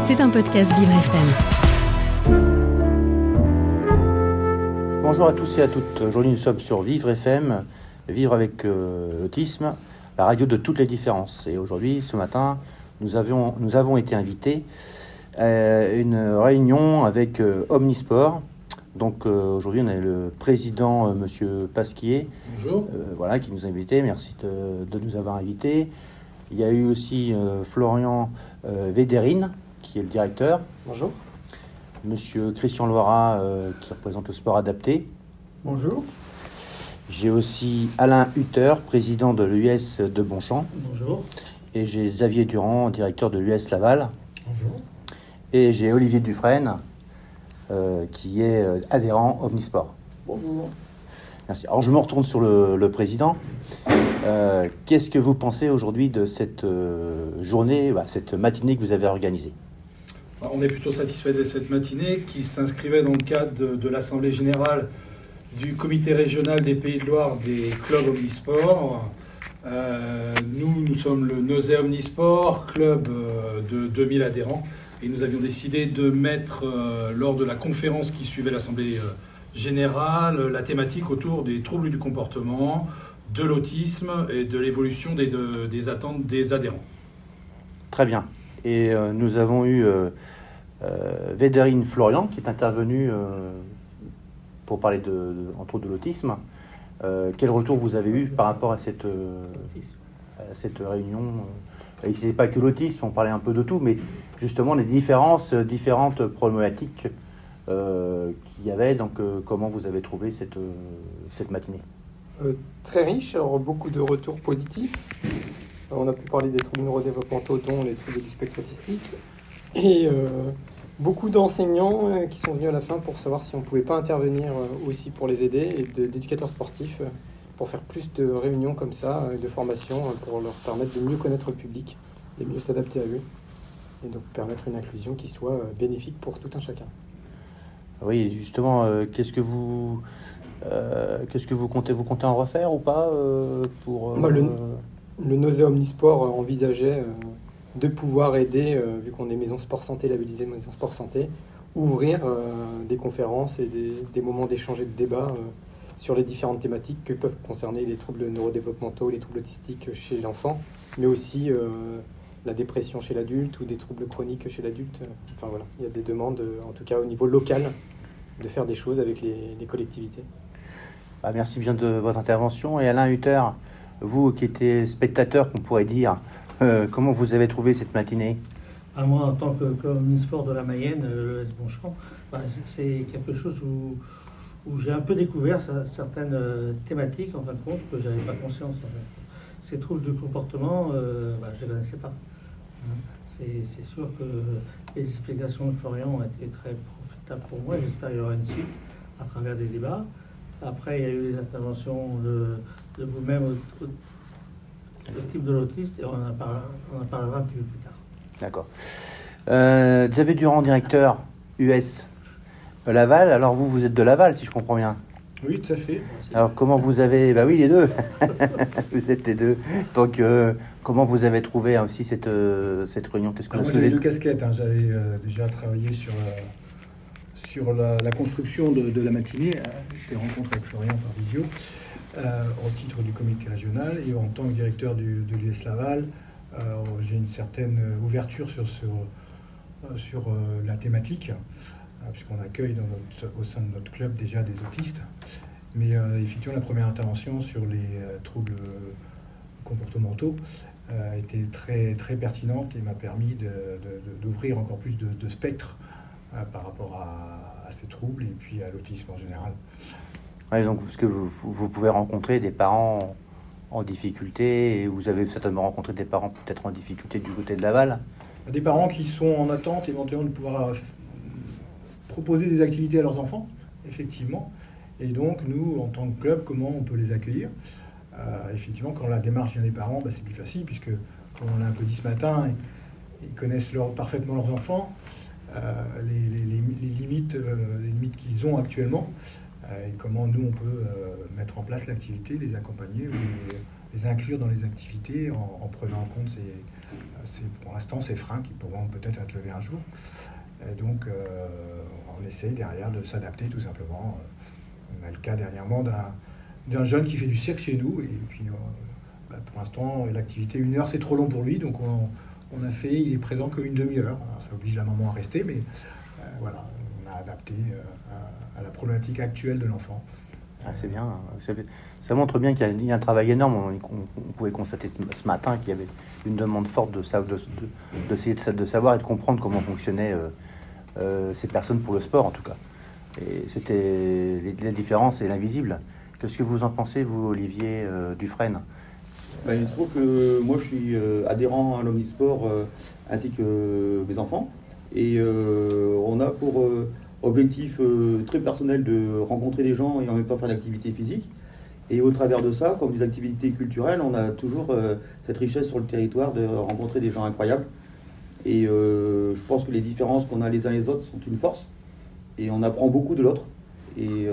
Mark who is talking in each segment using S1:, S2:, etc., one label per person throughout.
S1: C'est un podcast Vivre FM.
S2: Bonjour à tous et à toutes. Aujourd'hui, nous sommes sur Vivre FM, Vivre avec euh, l'autisme, la radio de toutes les différences. Et aujourd'hui, ce matin, nous, avions, nous avons été invités à une réunion avec euh, Omnisport. Donc euh, aujourd'hui, on a le président, euh, Monsieur Pasquier,
S3: Bonjour.
S2: euh, voilà, qui nous a invités. Merci de, de nous avoir invités. Il y a eu aussi euh, Florian euh, Védérine, qui est le directeur.
S3: Bonjour.
S2: Monsieur Christian Loira, euh, qui représente le sport adapté.
S3: Bonjour.
S2: J'ai aussi Alain Hutter, président de l'US de Bonchamp.
S3: Bonjour.
S2: Et j'ai Xavier Durand, directeur de l'US Laval.
S3: Bonjour.
S2: Et j'ai Olivier Dufresne, euh, qui est adhérent Omnisport.
S3: Bonjour.
S2: Merci. Alors je me retourne sur le, le président. Euh, Qu'est-ce que vous pensez aujourd'hui de cette euh, journée, bah, cette matinée que vous avez organisée?
S4: On est plutôt satisfait de cette matinée qui s'inscrivait dans le cadre de, l'Assemblée générale du comité régional des Pays de Loire des clubs omnisport. Euh, nous, nous sommes le Nausée Omnisport, club de 2000 adhérents, et nous avions décidé de mettre, lors de la conférence qui suivait l'Assemblée générale, la thématique autour des troubles du comportement, de l'autisme et de l'évolution des, de- des attentes des adhérents.
S2: Très bien. Et euh, nous avons eu euh, euh, Florian qui est intervenue euh, pour parler de, entre autres de l'autisme. Quel retour vous avez eu par rapport à cette, réunion? Ce n'est pas que l'autisme, on parlait un peu de tout, mais justement les différences, différentes problématiques qu'il y avait. Donc, comment vous avez trouvé cette matinée?
S5: Euh, très riche, alors beaucoup de retours positifs. On a pu parler des troubles neurodéveloppementaux, dont les troubles du spectre autistique. Et euh, beaucoup d'enseignants euh, qui sont venus à la fin pour savoir si on ne pouvait pas intervenir aussi pour les aider, et d'éducateurs sportifs pour faire plus de réunions comme ça, de formation, euh, pour leur permettre de mieux connaître le public et mieux s'adapter à eux. Et donc permettre une inclusion qui soit bénéfique pour tout un chacun.
S2: Oui, justement, euh, qu'est-ce que vous. euh, Qu'est-ce que vous comptez Vous comptez en refaire ou pas euh, pour
S5: le- Le Nausée Omnisport envisageait de pouvoir aider, vu qu'on est maison sport santé, labellisée maison sport santé, ouvrir des conférences et des, des moments d'échange et de débat sur les différentes thématiques que peuvent concerner les troubles neurodéveloppementaux, les troubles autistiques chez l'enfant, mais aussi la dépression chez l'adulte ou des troubles chroniques chez l'adulte. Enfin voilà, il y a des demandes, euh, en tout cas au niveau local, de faire des choses avec les, les collectivités.
S2: Ah, merci bien de votre intervention. Et Alain Hutter, vous qui étiez spectateur, qu'on pourrait dire, euh, comment vous avez trouvé cette matinée?
S6: À moi, en tant que communisport de la Mayenne, euh, le S Bonchamp, bah, c'est quelque chose où, où j'ai un peu découvert cer- certaines thématiques, en fin de compte, que je n'avais pas conscience. En fait. Ces troubles du comportement, euh, bah, je ne les connaissais pas. Hein. C'est sûr que les explications de Florian ont été très profitables pour moi. J'espère qu'il y aura une suite à travers des débats. Après, il y a eu les interventions de, de vous-même au, type de l'autiste, et on en, parlera, on en parlera un petit peu plus tard.
S2: D'accord. Euh, Xavier Durand, directeur US Laval. Alors vous, vous êtes de Laval, si je comprends bien.
S3: Oui, tout à fait.
S2: Alors comment vous avez... Bah oui, les deux. vous êtes les deux. Donc euh, comment vous avez trouvé aussi cette, euh, cette réunion? Qu'est-ce que
S3: Alors,
S2: vous avez...
S3: deux casquettes. hein. J'avais euh, déjà travaillé sur, sur la, la construction de, de la matinée, euh, des rencontres avec Florian par visio, euh, au titre du comité régional. Et en tant que directeur du, de l'US Laval, j'ai une certaine ouverture sur, sur, sur la thématique, puisqu'on accueille dans notre- au sein de notre club déjà des autistes. Mais euh, effectivement, la première intervention sur les euh, troubles comportementaux euh, a été très, très pertinente et m'a permis d'ouvrir encore plus de, de spectre par rapport à, à ces troubles et puis à l'autisme en général.
S2: Ouais, donc parce que vous, vous pouvez rencontrer des parents en difficulté et vous avez certainement rencontré des parents peut-être en difficulté du côté de Laval.
S3: Des parents qui sont en attente éventuellement de pouvoir proposer des activités à leurs enfants, effectivement. Et donc, nous, en tant que club, comment on peut les accueillir Euh, Effectivement, quand la démarche vient des parents, bah, c'est plus facile, puisque, comme on l'a un peu dit ce matin, ils, connaissent parfaitement leurs enfants, euh, euh, les limites qu'ils ont actuellement, et comment nous, on peut mettre en place l'activité, les accompagner ou les, les inclure dans les activités en, prenant en compte ces, pour l'instant ces freins qui pourront peut-être être levés un jour. Et donc on essaie derrière de s'adapter tout simplement. On a le cas dernièrement d'un jeune qui fait du cirque chez nous et puis bah, pour l'instant l'activité une heure c'est trop long pour lui donc on, on a fait, il est présent qu'une demi-heure. Ça oblige la maman à rester, mais euh, voilà, on a adapté euh, à, la problématique actuelle de l'enfant.
S2: Ah, c'est bien. Ça, montre bien qu'il y, a un travail énorme. On, pouvait constater ce matin qu'il y avait une demande forte de, de, savoir et de comprendre comment fonctionnaient euh, ces personnes pour le sport, en tout cas. Et c'était la différence et l'invisible. Qu'est-ce que vous en pensez, vous, Olivier Dufresne?
S7: Ben, il se trouve que moi je suis euh, adhérent à l'Omnisport euh, ainsi que mes enfants. Et euh, on a pour objectif très personnel de rencontrer des gens et en même temps faire l'activité physique. Et au travers de ça, comme des activités culturelles, on a toujours cette richesse sur le territoire de rencontrer des gens incroyables. Et je pense que les différences qu'on a les uns les autres sont une force. Et on apprend beaucoup de l'autre. Et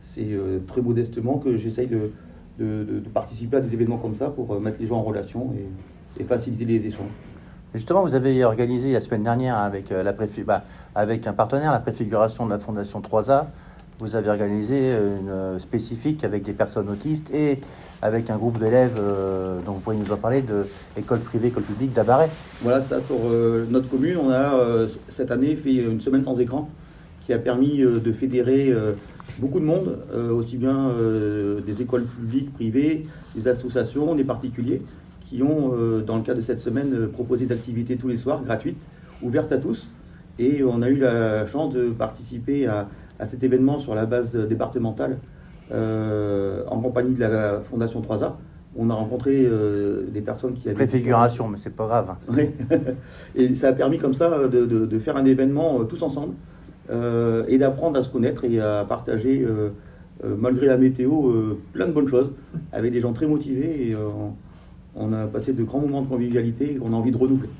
S7: c'est très modestement que j'essaye de, participer à des événements comme ça pour euh, mettre les gens en relation et, faciliter les échanges.
S2: Justement, vous avez organisé la semaine dernière avec, euh, bah, un partenaire, la préfiguration de la Fondation 3A, vous avez organisé une euh, spécifique avec des personnes autistes et avec un groupe d'élèves, dont vous pourriez nous en parler, de école privée, école publique d'Abaret.
S7: Voilà, ça, sur notre commune, on a cette année fait une semaine sans écran qui a permis de fédérer beaucoup de monde, euh, aussi bien euh, des écoles publiques, privées, des associations, des particuliers, qui ont, euh, dans le cadre de cette semaine, proposé des activités tous les soirs, gratuites, ouvertes à tous. Et on a eu la chance de participer à, cet événement sur la base départementale, en compagnie de la Fondation 3A. On a rencontré des personnes qui avaient...
S2: Préfiguration, mais c'est pas grave.
S7: Hein, et ça a permis comme ça de faire un événement tous ensemble. Euh, et d'apprendre à se connaître et à partager, euh, euh, malgré la météo, plein de bonnes choses avec des gens très motivés et on a passé de grands moments de convivialité qu'on a envie de renouveler.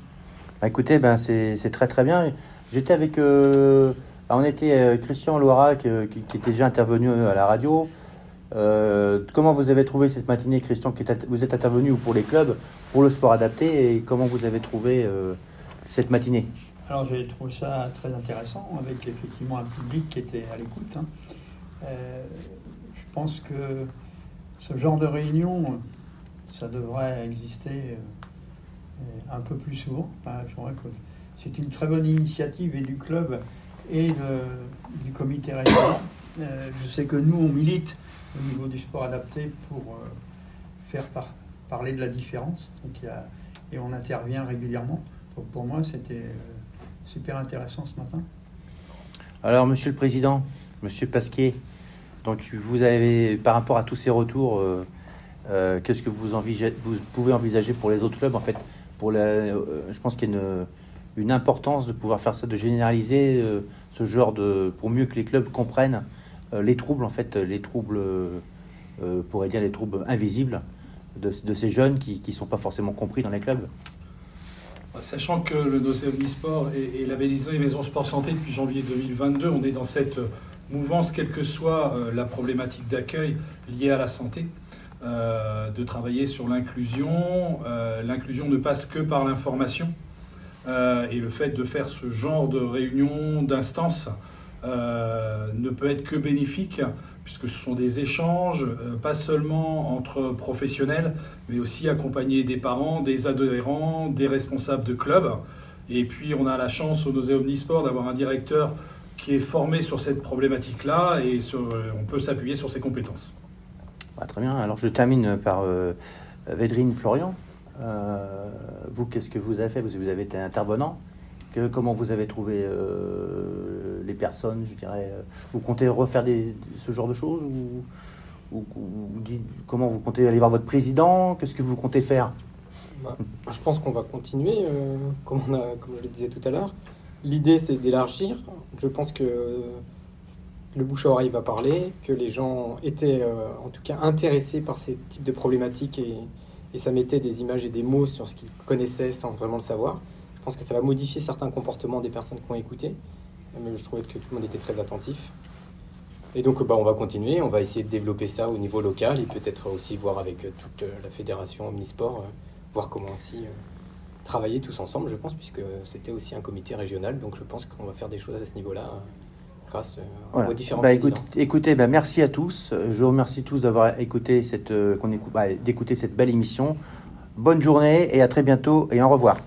S2: Bah, écoutez, ben, c'est très très bien. J'étais avec. on était Christian Loira qui, qui, était déjà intervenu à la radio. comment vous avez trouvé cette matinée, Christian qui Vous êtes intervenu pour les clubs, pour le sport adapté, et comment vous avez trouvé cette matinée?
S8: Alors j'ai trouvé ça très intéressant, avec effectivement un public qui était à l'écoute. Hein. Euh, je pense que ce genre de réunion, ça devrait exister euh, un peu plus souvent. c'est une très bonne initiative et du club et du comité régional. Euh, je sais que nous, on milite au niveau du sport adapté pour faire parler de la différence. et on intervient régulièrement. Donc pour moi, c'était super intéressant ce matin.
S2: Alors, Monsieur le Président, Monsieur Pasquier, donc vous avez, par rapport à tous ces retours, euh, euh, qu'est-ce que vous, pouvez envisager pour les autres clubs En fait, pour la, euh, je pense qu'il y a une, importance de pouvoir faire ça, de généraliser ce genre de, pour mieux que les clubs comprennent les troubles, en fait, les troubles, pourrait dire les troubles invisibles de, ces jeunes qui ne sont pas forcément compris dans les clubs.
S4: Sachant que le dossier Omnisport est, labellisé Maison Sport Santé depuis janvier 2022, on est dans cette mouvance, quelle que soit euh, la problématique d'accueil liée à la santé, euh, de travailler sur l'inclusion. Euh, l'inclusion ne passe que par l'information. et le fait de faire ce genre de réunion, d'instance, ne peut être que bénéfique puisque ce sont des échanges, euh, pas seulement entre professionnels, mais aussi accompagnés des parents, des adhérents, des responsables de clubs. Et puis on a la chance au Nosé Omnisport d'avoir un directeur qui est formé sur cette problématique-là et on peut s'appuyer sur ses compétences.
S2: Ah, très bien. Alors je termine par euh, Védrine Florian. Euh, vous, qu'est-ce que vous avez fait? Vous avez été intervenant comment vous avez trouvé euh, les personnes, je dirais? Vous comptez refaire ce genre de choses ou, comment vous comptez aller voir votre président? Qu'est-ce que vous comptez faire?
S5: Bah, Je pense qu'on va continuer, comme, comme je le disais tout à l'heure. L'idée, c'est d'élargir. Je pense que le bouche à oreille va parler, que les gens étaient en tout cas intéressés par ces types de problématiques et, ça mettait des images et des mots sur ce qu'ils connaissaient sans vraiment le savoir. Je pense que ça va modifier certains comportements des personnes qui ont écouté. Mais je trouvais que tout le monde était très attentif. Et donc, bah, on va continuer, on va essayer de développer ça au niveau local et peut-être aussi voir avec toute la fédération Omnisport, voir comment aussi travailler tous ensemble, je pense, puisque c'était aussi un comité régional. Donc, je pense qu'on va faire des choses à ce niveau-là grâce aux différents
S2: bah, écoutez, bah, merci à tous. Je vous remercie tous d'avoir écouté cette, bah, d'écouter cette belle émission. Bonne journée et à très bientôt et au revoir.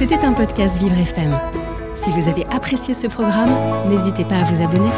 S1: C'était un podcast Vivre FM. Si vous avez apprécié ce programme, n'hésitez pas à vous abonner.